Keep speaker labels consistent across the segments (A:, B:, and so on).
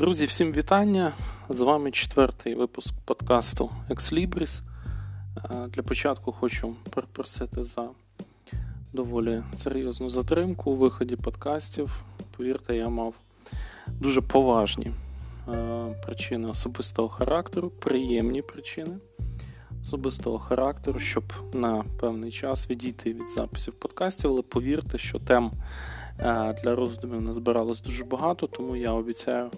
A: Друзі, всім вітання! З вами четвертий випуск подкасту Ex Libris. Для початку хочу перепросити за доволі серйозну затримку у виході подкастів. Повірте, я мав дуже поважні причини особистого характеру, приємні причини особистого характеру, щоб на певний час відійти від записів подкастів, але повірте, що тем для роздумів назбиралось дуже багато, тому я обіцяю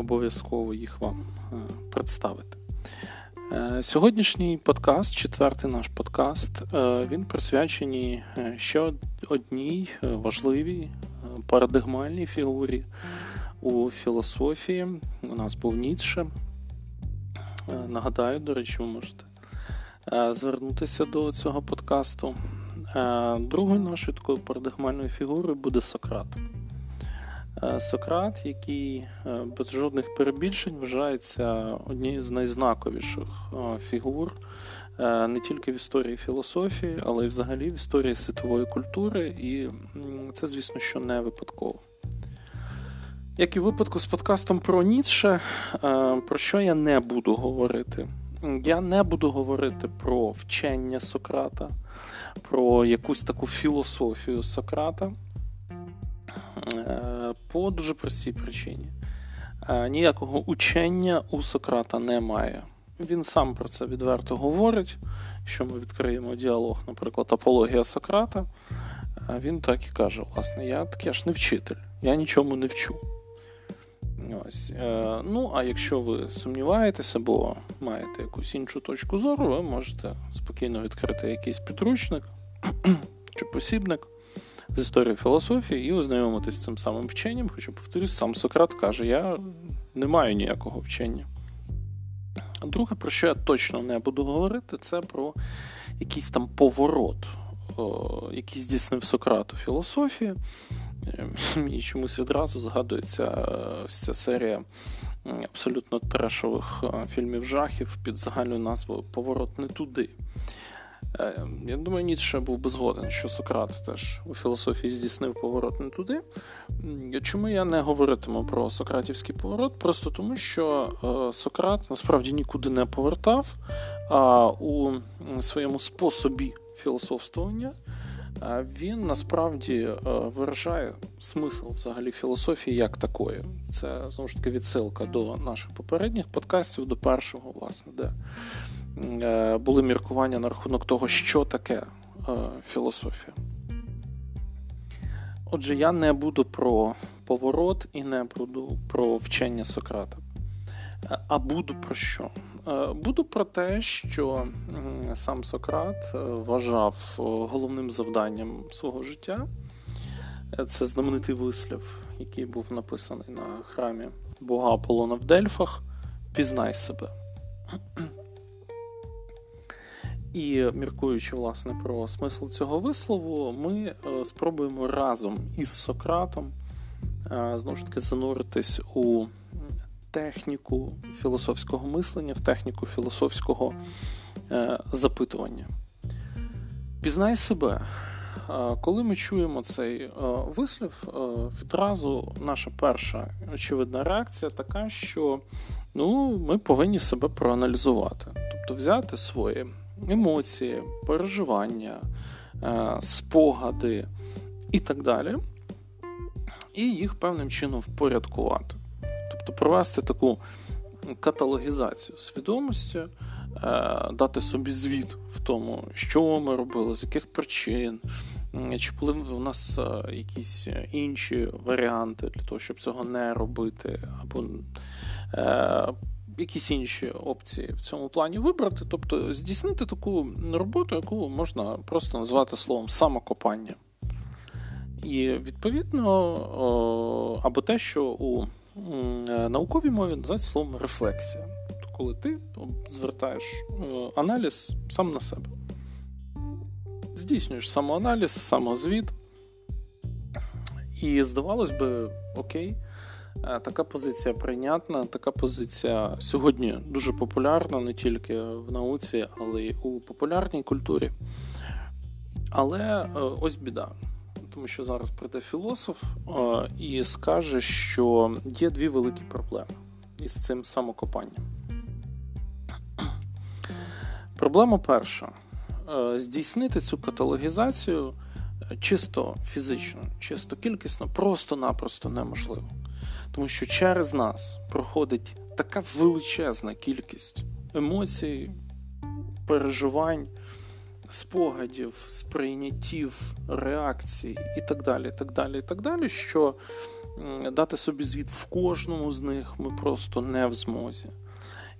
A: обов'язково їх вам е, представити. Е, сьогоднішній подкаст, четвертий наш подкаст, е, він присвячений ще одній важливій парадигмальній фігурі у філософії. У нас був Ніцше. Нагадаю, до речі, ви можете звернутися до цього подкасту. Другою нашою такою парадигмальною фігурою буде Сократ. Е, Сократ, який е, без жодних перебільшень вважається однією з найзнаковіших е, фігур не тільки в історії філософії, але й взагалі в історії світової культури, і це, звісно, що не випадково. Як і в випадку з подкастом про Ніцше, про що я не буду говорити? Я не буду говорити про вчення Сократа, про якусь таку філософію Сократа. Е, по дуже простій причині. Е, ніякого учення у Сократа немає. Він сам про це відверто говорить. Якщо ми відкриємо діалог, наприклад, апологія Сократа, е, він так і каже: власне, я таки аж не вчитель, я нічому не вчу. Ось. Ну, а якщо ви сумніваєтеся, або маєте якусь іншу точку зору, ви можете спокійно відкрити якийсь підручник чи посібник з історії філософії і ознайомитись з цим самим вченням. Хоча, повторюсь, сам Сократ каже: я не маю ніякого вчення. Друге, про що я точно не буду говорити, це про якийсь там поворот, який здійснив Сократ у філософії. Е, мені чомусь відразу згадується е, ось ця серія абсолютно трешових е, фільмів жахів під загальною назвою Поворот не туди. Е, я думаю, Ніцше був би згоден, що Сократ теж у філософії здійснив поворот не туди. Чому я не говоритиму про Сократівський поворот? Просто тому, що е, Сократ насправді нікуди не повертав, а у своєму способі філософствування він насправді е, виражає смисл взагалі філософії як такої. Це знову ж таки відсилка до наших попередніх подкастів, до першого, власне, де. Е, були міркування на рахунок того, що таке е, філософія. Отже, я не буду про поворот і не буду про вчення Сократа. Е, а буду про що? Буду про те, що сам Сократ вважав головним завданням свого життя. Це знаменитий вислів, який був написаний на храмі Бога Аполлона в Дельфах. Пізнай себе. І міркуючи власне про смисл цього вислову, ми е, спробуємо разом із Сократом е, знову ж таки зануритись у техніку філософського мислення, в техніку філософського е, запитування. Пізнай себе. Коли ми чуємо цей вислів, відразу наша перша очевидна реакція така, що ну, ми повинні себе проаналізувати, тобто взяти своє емоції, переживання, е, спогади і так далі, і їх певним чином впорядкувати. Тобто провести таку каталогізацію свідомості, е, дати собі звіт в тому, що ми робили, з яких причин. Чи були в нас е, якісь інші варіанти для того, щоб цього не робити, або якісь інші опції в цьому плані вибрати, тобто здійснити таку роботу, яку можна просто назвати словом самокопання. І відповідно, або те, що у науковій мові називається словом рефлексія. Тобто, коли ти звертаєш аналіз сам на себе. Здійснюєш самоаналіз, самозвіт. І здавалось би, окей, Е, така позиція прийнятна, така позиція сьогодні дуже популярна не тільки в науці, але й у популярній культурі. Але е, ось біда. тому що зараз прийде філософ і скаже, що є дві великі проблеми із цим самокопанням. Проблема перша здійснити цю каталогізацію чисто фізично, чисто кількісно, просто-напросто неможливо. Тому що через нас проходить така величезна кількість емоцій, переживань, спогадів, сприйняттів, реакцій і так далі, і так далі, і так далі, що дати собі звіт в кожному з них ми просто не в змозі.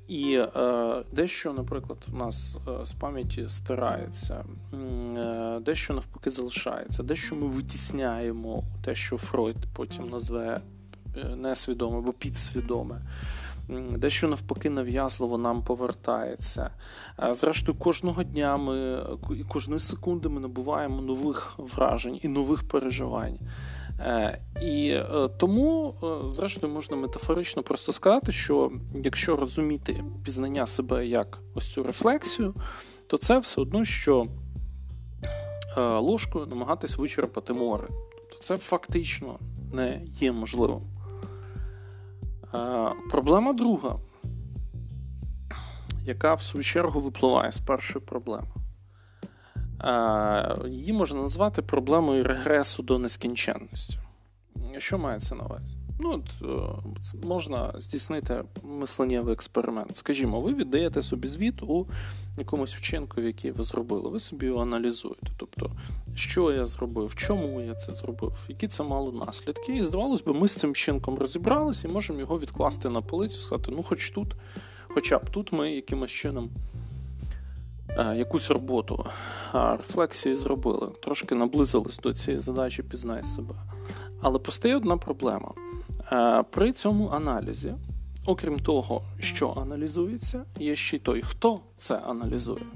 A: І е, дещо, наприклад, у нас е, з пам'яті стирається, е, дещо навпаки залишається, дещо ми витісняємо те, що Фройд потім назве несвідоме або підсвідоме. Дещо навпаки нав'язливо нам повертається. Зрештою, кожного дня ми і кожної секунди ми набуваємо нових вражень і нових переживань. Е, і е, тому, е, зрештою, можна метафорично просто сказати, що якщо розуміти пізнання себе як ось цю рефлексію, то це все одно, що ложкою намагатись вичерпати море. Тобто це фактично не є можливим. Проблема друга, яка в свою чергу випливає з першої проблеми. Її можна назвати проблемою регресу до нескінченності. Що мається на увазі? Ну, е, Можна здійснити мисленнєвий експеримент. Скажімо, ви віддаєте собі звіт у якомусь вчинку, який ви зробили. Ви собі його аналізуєте. Тобто, що я зробив, чому я це зробив, які це мало наслідки. І здавалось би, ми з цим вчинком розібралися і можемо його відкласти на полицю, сказати, ну, хоч тут, хоча б тут ми якимось чином. Е, якусь роботу рефлексії зробили, трошки наблизились до цієї задачі пізнай себе. Але постає одна проблема. Е, при цьому аналізі, окрім того, що аналізується, є ще й той, хто це аналізує.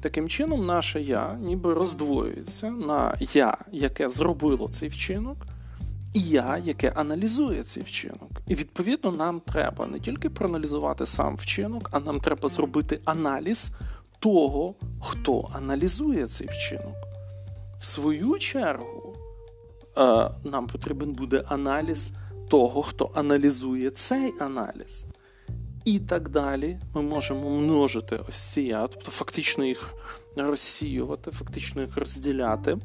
A: Таким чином, наше я ніби роздвоюється на я, яке зробило цей вчинок, і я, яке аналізує цей вчинок. І відповідно нам треба не тільки проаналізувати сам вчинок, а нам треба зробити аналіз того, хто аналізує цей вчинок. В свою чергу, е, нам потрібен буде аналіз того, хто аналізує цей аналіз. І так далі ми можемо множити ось ці я, тобто фактично їх розсіювати, фактично їх розділяти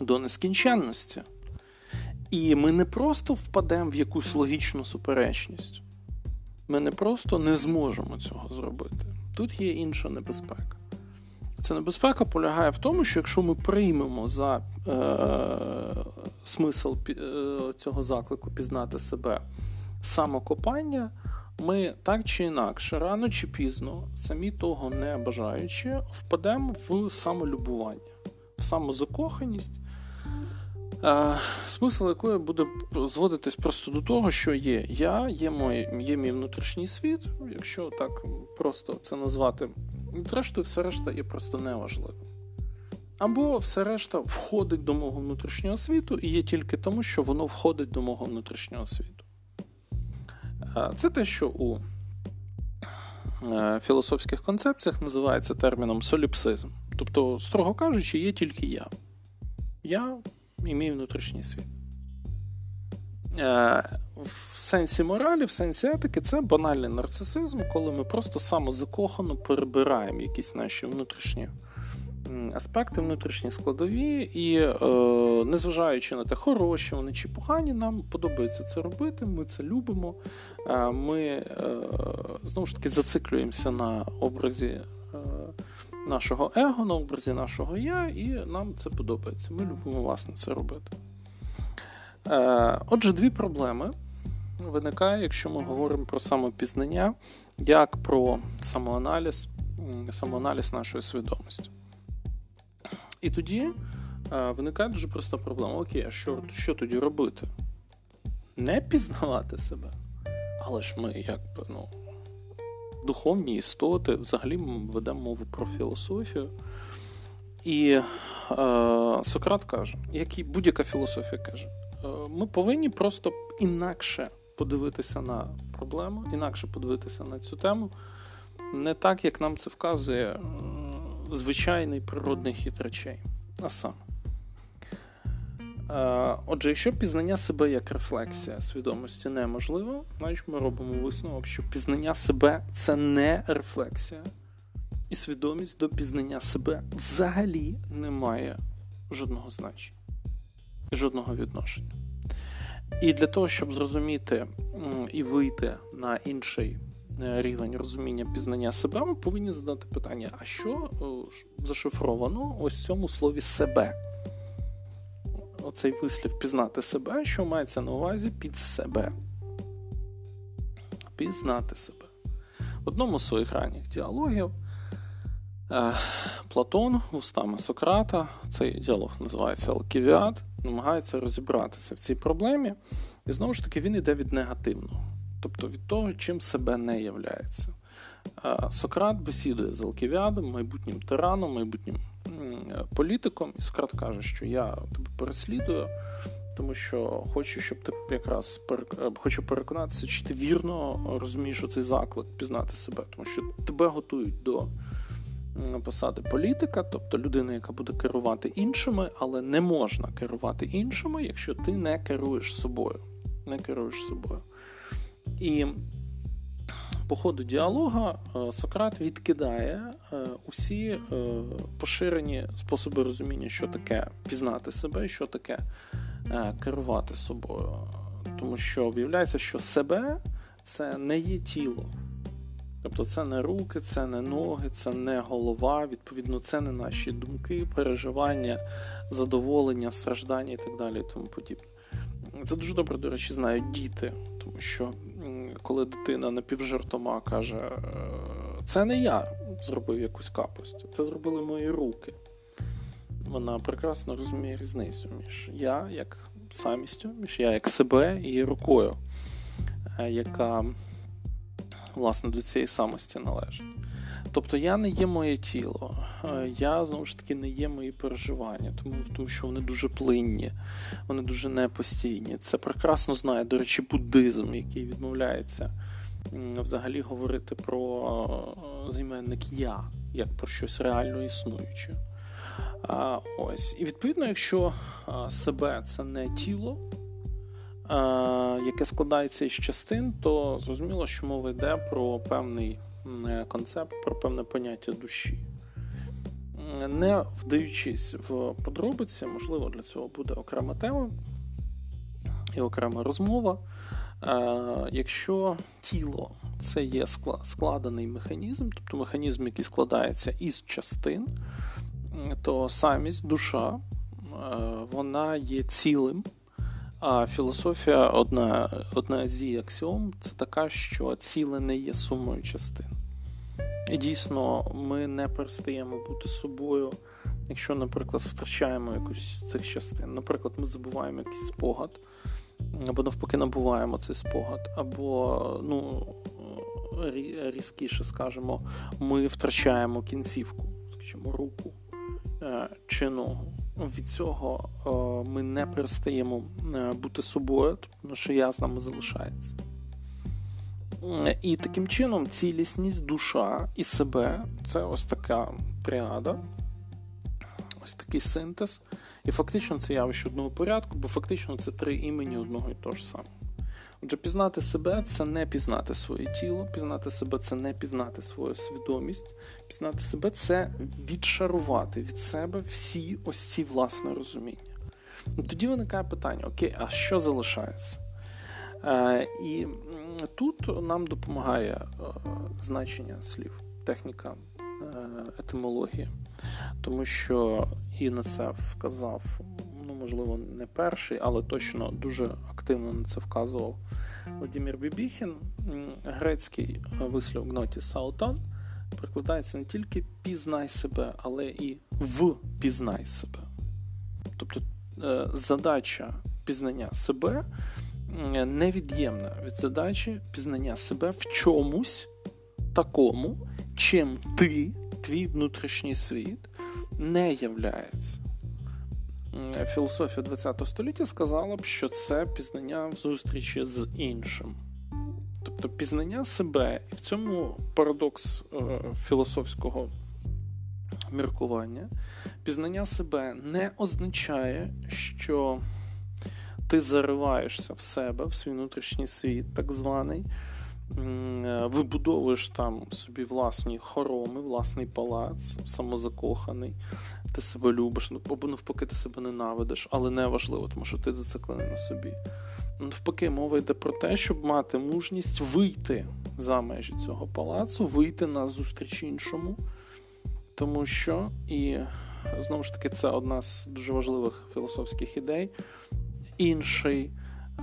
A: до нескінченності. І ми не просто впадемо в якусь логічну суперечність. Ми не просто не зможемо цього зробити. Тут є інша небезпека. Ця небезпека полягає в тому, що якщо ми приймемо за е, смисл е, цього заклику пізнати себе самокопання, ми так чи інакше, рано чи пізно, самі того не бажаючи, впадемо в самолюбування, в самозакоханість. Е, смисл якої буде зводитись просто до того, що є я, є мой, є мій внутрішній світ, якщо так просто це назвати, зрештою, все решта є просто неважливим. Або все решта входить до мого внутрішнього світу і є тільки тому, що воно входить до мого внутрішнього світу. Це те, що у е, філософських концепціях називається терміном соліпсизм. Тобто, строго кажучи, є тільки я. Я і мій внутрішній світ. Е, в сенсі моралі, в сенсі етики, це банальний нарцисизм, коли ми просто самозакохано перебираємо якісь наші внутрішні аспекти, внутрішні складові, і, е, незважаючи на те, хороші вони чи погані, нам подобається це робити, ми це любимо. Е, ми е, знову ж таки зациклюємося на образі. Е, нашого его, на образі нашого я, і нам це подобається. Ми любимо власне це робити. Е, Отже, дві проблеми виникає, якщо ми говоримо про самопізнання, як про самоаналіз, самоаналіз нашої свідомості. І тоді е, виникає дуже проста проблема: Окей, а що, що тоді робити? Не пізнавати себе. Але ж ми якби, ну, духовні істоти, взагалі ми ведемо мову про філософію. І е, Сократ каже, як і будь-яка філософія каже, ми повинні просто інакше подивитися на проблему, інакше подивитися на цю тему, не так, як нам це вказує е, звичайний природний хід речей. А саме. Е, отже, якщо пізнання себе як рефлексія свідомості неможливо, значить ми робимо висновок, що пізнання себе це не рефлексія, і свідомість до пізнання себе взагалі не має жодного значення, жодного відношення. І для того, щоб зрозуміти і вийти на інший е, рівень розуміння пізнання себе, ми повинні задати питання: а що зашифровано ось в цьому слові себе? Оцей вислів пізнати себе, що мається на увазі під себе. Пізнати себе. В одному з своїх ранніх діалогів е, Платон, устами Сократа, цей діалог називається Алківіад, намагається розібратися в цій проблемі. І знову ж таки, він йде від негативного, тобто від того, чим себе не являється. Сократ бесідує з Алківіадом, майбутнім тираном, майбутнім політиком, і Сократ каже, що я тебе переслідую, тому що хочу, щоб ти якраз е, хочу переконатися, чи ти вірно розумієш цей заклик пізнати себе, тому що тебе готують до посади політика, тобто людина, яка буде керувати іншими, але не можна керувати іншими, якщо ти не керуєш собою. Не керуєш собою. І по ходу діалога е, Сократ відкидає е, усі е, поширені способи розуміння, що таке пізнати себе, що таке керувати собою. Тому що виявляється, що себе це не є тіло. Тобто це не руки, це не ноги, це не голова, відповідно, це не наші думки, переживання, задоволення, страждання і так далі. і тому подібне. Це дуже добре, до речі, знають діти, тому що коли дитина напівжартома каже, «Е, це не я зробив якусь капость, це зробили мої руки. Вона прекрасно розуміє різницю між я як самістю, між я як себе і рукою, е, яка власне до цієї самості належить. Тобто я не є моє тіло, е, я знову ж таки не є мої переживання, тому тому що вони дуже плинні, вони дуже непостійні. Це прекрасно знає, до речі, буддизм, який відмовляється взагалі говорити про е, займенник я, як про щось реально існуюче. А, Ось. І відповідно, якщо себе це не тіло, яке складається із частин, то зрозуміло, що мова йде про певний концепт, про певне поняття душі. Не вдаючись в подробиці, можливо, для цього буде окрема тема і окрема розмова. Якщо тіло це є складений механізм, тобто механізм, який складається із частин, то самість душа вона є цілим. А філософія одна одна з її аксіом це така, що ціле не є сумою частин. І дійсно, ми не перестаємо бути собою, якщо, наприклад, втрачаємо якусь з цих частин. Наприклад, ми забуваємо якийсь спогад, або навпаки, набуваємо цей спогад, або, ну, різкіше скажемо, ми втрачаємо кінцівку, скажімо, руку е, чи ногу від цього е, ми не перестаємо е, бути собою, тому що я з нами залишається. І таким чином цілісність, душа і себе це ось така тріада, ось такий синтез. І фактично це явище одного порядку, бо фактично це три імені одного і того ж самого. Отже, пізнати себе це не пізнати своє тіло, пізнати себе це не пізнати свою свідомість, пізнати себе це відшарувати від себе всі ось ці власне розуміння. Ну, тоді виникає питання: окей, а що залишається? Е, І тут нам допомагає е, значення слів, техніка е, етимології, тому що і на це вказав можливо, не перший, але точно дуже активно на це вказував Владимир Бібіхін. Грецький вислів гноті Саутан прикладається не тільки пізнай себе, але і впізнай себе. Тобто е, задача пізнання себе невід'ємна від задачі пізнання себе в чомусь такому, чим ти, твій внутрішній світ, не являється філософія ХХ століття сказала б, що це пізнання в зустрічі з іншим. Тобто пізнання себе, і в цьому парадокс е, філософського міркування. Пізнання себе не означає, що ти зариваєшся в себе, в свій внутрішній світ, так званий, вибудовуєш там собі власні хороми, власний палац, самозакоханий, ти себе любиш, ну, або навпаки, ти себе ненавидиш, але не важливо, тому що ти зациклений на собі. Навпаки, мова йде про те, щоб мати мужність вийти за межі цього палацу, вийти на зустріч іншому. Тому що, і знову ж таки, це одна з дуже важливих філософських ідей. Інший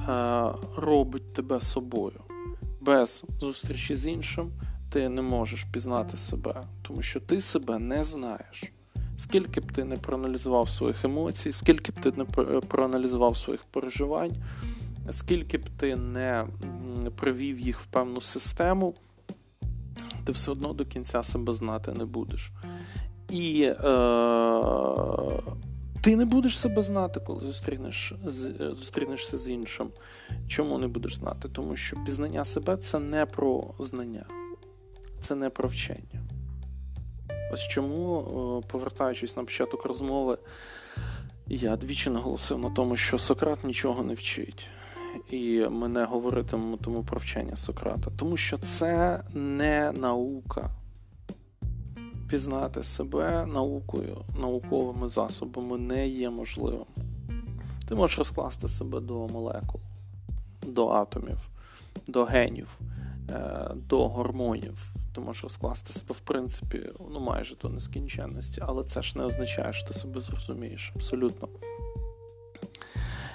A: е, робить тебе собою. Без зустрічі з іншим ти не можеш пізнати себе, тому що ти себе не знаєш. Скільки б ти не проаналізував своїх емоцій, скільки б ти не проаналізував своїх переживань, скільки б ти не привів їх в певну систему, ти все одно до кінця себе знати не будеш. І е, ти не будеш себе знати, коли зустрінеш, зустрінешся з іншим. Чому не будеш знати? Тому що пізнання себе це не про знання, це не про вчення. Ось чому, е, повертаючись на початок розмови, я двічі наголосив на тому, що Сократ нічого не вчить. І ми не говоритимемо про вчення Сократа, тому що це не наука. Пізнати себе наукою, науковими засобами не є можливим. Ти можеш розкласти себе до молекул, до атомів, до генів, е, до гормонів. Ти можеш розкласти себе, в принципі, ну майже до нескінченності, але це ж не означає, що ти себе зрозумієш абсолютно.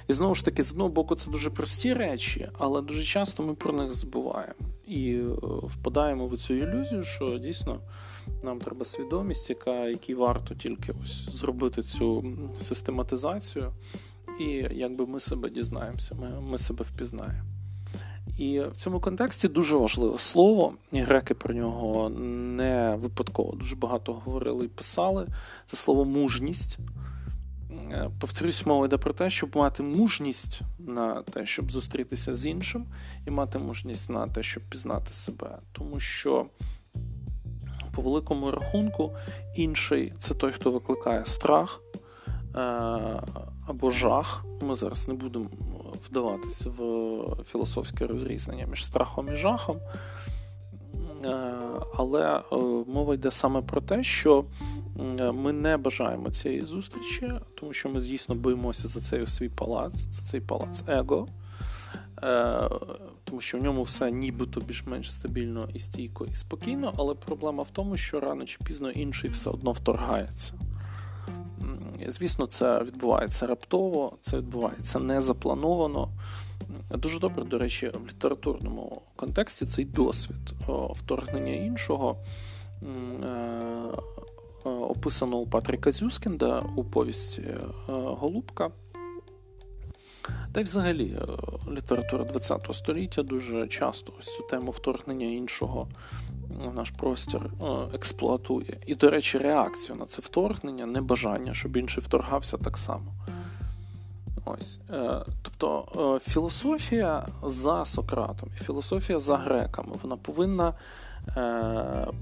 A: І знову ж таки, з одного боку, це дуже прості речі, але дуже часто ми про них забуваємо і е, впадаємо в цю ілюзію, що дійсно нам треба свідомість, яка якій варто тільки ось зробити цю систематизацію, і якби ми себе дізнаємося, ми, ми себе впізнаємо. І в цьому контексті дуже важливе слово, і греки про нього не випадково дуже багато говорили і писали. Це слово мужність. Е, повторюсь, мова йде про те, щоб мати мужність на те, щоб зустрітися з іншим, і мати мужність на те, щоб пізнати себе. Тому що, по великому рахунку, інший це той, хто викликає страх е, або жах. Ми зараз не будемо вдаватися в філософське розрізнення між страхом і жахом. Е, але мова йде саме про те, що ми не бажаємо цієї зустрічі, тому що ми, звісно, боїмося за цей свій палац, за цей палац его, е, тому що в ньому все нібито більш-менш стабільно і стійко і спокійно, але проблема в тому, що рано чи пізно інший все одно вторгається. Звісно, це відбувається раптово, це відбувається незаплановано. Дуже добре, до речі, в літературному контексті цей досвід вторгнення іншого е, Е, описано у Патріка Зюскінда у повісті е, Голубка. Та й взагалі література ХХ століття дуже часто ось цю тему вторгнення іншого в наш простір експлуатує. І, до речі, реакцію на це вторгнення, небажання, щоб інший вторгався так само. Ось. Тобто філософія за Сократом філософія за греками вона повинна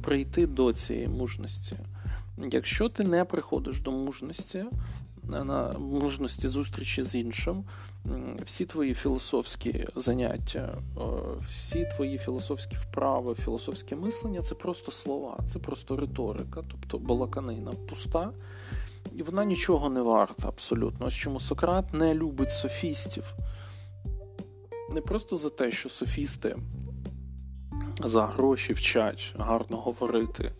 A: прийти до цієї мужності. Якщо ти не приходиш до мужності, на мужності зустрічі з іншим, всі твої філософські заняття, всі твої філософські вправи, філософське мислення це просто слова, це просто риторика, тобто балаканина пуста, і вона нічого не варта абсолютно. Ось чому Сократ не любить софістів. Не просто за те, що софісти за гроші вчать гарно говорити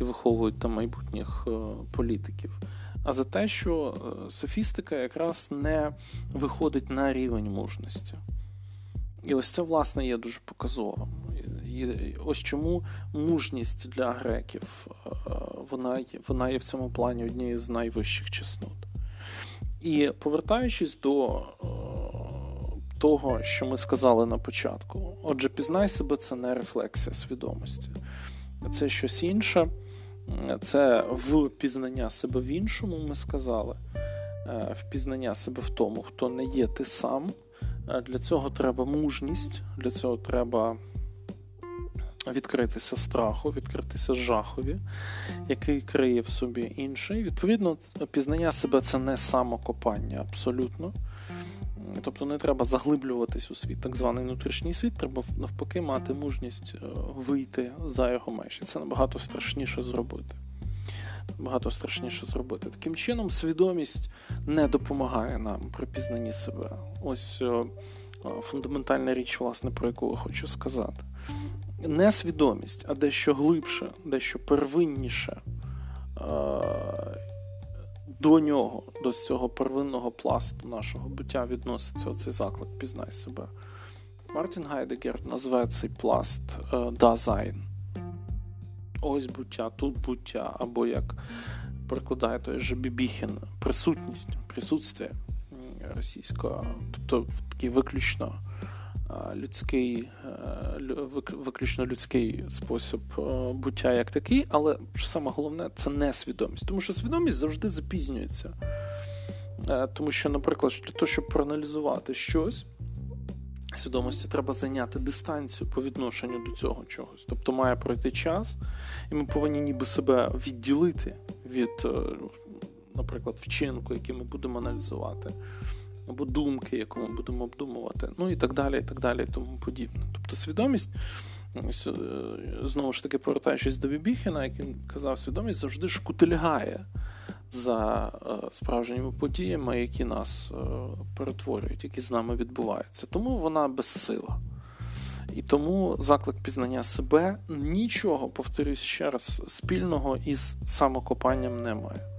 A: і виховують там майбутніх е, політиків, а за те, що е, софістика якраз не виходить на рівень мужності. І ось це, власне, є дуже показовим. І ось чому мужність для греків е, вона вона є в цьому плані однією з найвищих чеснот. І повертаючись до того, що ми сказали на початку, отже, пізнай себе це не рефлексія свідомості, це щось інше. Це впізнання себе в іншому, ми сказали, е, впізнання себе в тому, хто не є ти сам. Е, для цього треба мужність, для цього треба відкритися страху, відкритися жахові, який криє в собі інший. Відповідно, пізнання себе це не самокопання абсолютно. Тобто не треба заглиблюватись у світ, так званий внутрішній світ, треба навпаки мати мужність е, вийти за його межі. Це набагато страшніше зробити. Багато страшніше зробити. Таким чином, свідомість не допомагає нам при пізнанні себе. Ось е, фундаментальна річ, власне, про яку я хочу сказати. Не свідомість, а дещо глибше, дещо первинніше е, до нього, до цього первинного пласту нашого буття відноситься оцей заклик Пізнай себе. Мартін Гайдегер називає цей пласт Дазайн. Ось буття, тут буття, або як перекладає той же Бібіхін, присутність, присутствие російського, тобто такий виключно людський, виключно людський спосіб буття як такий, але саме головне це не свідомість, тому що свідомість завжди запізнюється. Тому що, наприклад, для того, щоб проаналізувати щось, свідомості треба зайняти дистанцію по відношенню до цього чогось. Тобто має пройти час, і ми повинні ніби себе відділити від, е, наприклад, вчинку, який ми будемо аналізувати або думки, яку ми будемо обдумувати, ну і так далі, і так далі, і тому подібне. Тобто свідомість, е, знову ж таки, повертаючись до Бібіхіна, який казав, свідомість завжди шкутильгає за е, справжніми подіями, які нас е, перетворюють, які з нами відбуваються. Тому вона безсила. І тому заклик пізнання себе нічого, повторюсь ще раз, спільного із самокопанням немає.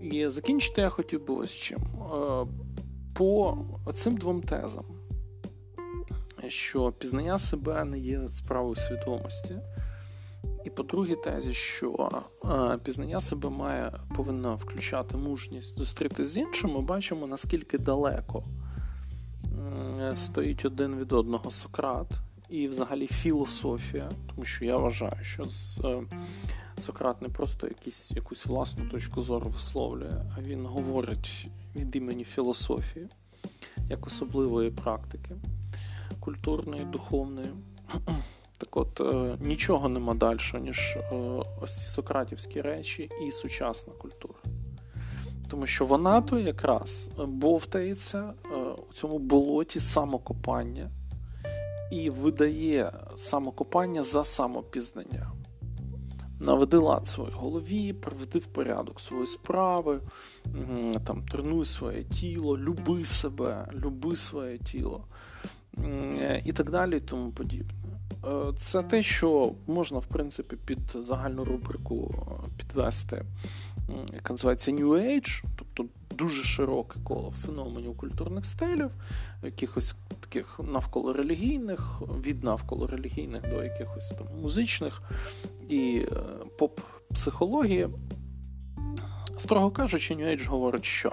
A: І закінчити я хотів би ось чим. По цим двом тезам, що пізнання себе не є справою свідомості. І по другій тезі, що е, пізнання себе має повинно включати мужність зустріти з іншим, ми бачимо, наскільки далеко стоїть один від одного Сократ і взагалі філософія, тому що я вважаю, що е, Сократ не просто якісь, якусь власну точку зору висловлює, а він говорить від імені філософії, як особливої практики культурної, духовної. Так от, е, нічого нема далі, ніж е, ось ці сократівські речі і сучасна культура. Тому що вона то якраз бовтається у цьому болоті самокопання і видає самокопання за самопізнання наведи лад в своїй голові, приведи в порядок свої справи, там, тренуй своє тіло, люби себе, люби своє тіло і так далі, і тому подібне. Е, це те, що можна, в принципі, під загальну рубрику е, підвести, яка називається New Age, тобто дуже широке коло феноменів культурних стилів, якихось таких навколо релігійних, від навколо релігійних до якихось там музичних і е, поп-психології. Строго кажучи, New Age говорить, що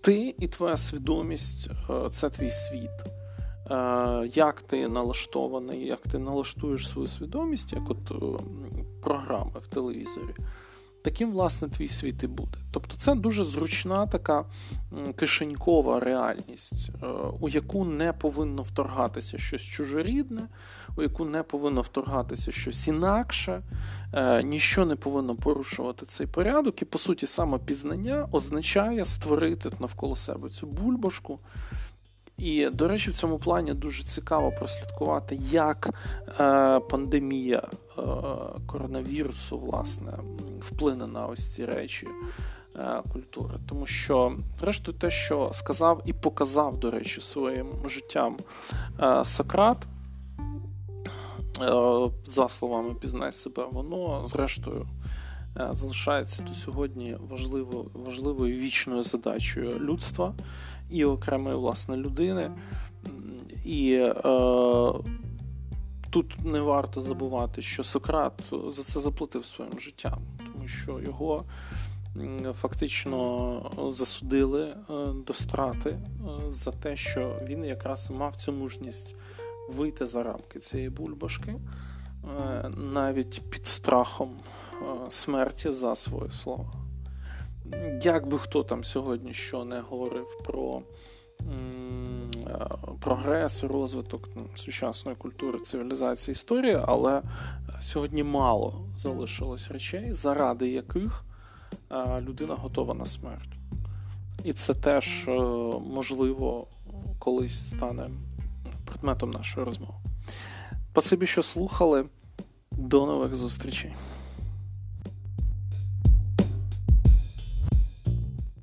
A: ти і твоя свідомість е, це твій світ. Е, як ти налаштований, як ти налаштуєш свою свідомість, як от програми в телевізорі таким, власне, твій світ і буде. Тобто це дуже зручна така кишенькова реальність, е, у яку не повинно вторгатися щось чужорідне, у яку не повинно вторгатися щось інакше, е, ніщо не повинно порушувати цей порядок. І, по суті, самопізнання означає створити навколо себе цю бульбашку. І, до речі, в цьому плані дуже цікаво прослідкувати, як е, пандемія е, коронавірусу власне вплине на ось ці речі е, культури. Тому що, зрештою, те, що сказав і показав, до речі, своїм життям е, Сократ, е, за словами пізнай себе, воно зрештою. Залишається до сьогодні важливо, важливою вічною задачею людства і окремої власне людини. І е, тут не варто забувати, що Сократ за це заплатив своїм життям, що його фактично засудили е, до страти е, за те, що він якраз мав цю мужність вийти за рамки цієї бульбашки, е, навіть під страхом смерті за своє слово як би хто там сьогодні що не говорив про прогрес, розвиток сучасної культури, цивілізації історії, але сьогодні мало залишилось речей, заради яких людина готова на смерть. І це теж можливо колись стане предметом нашої розмови. Спасибі, що слухали. До нових зустрічей.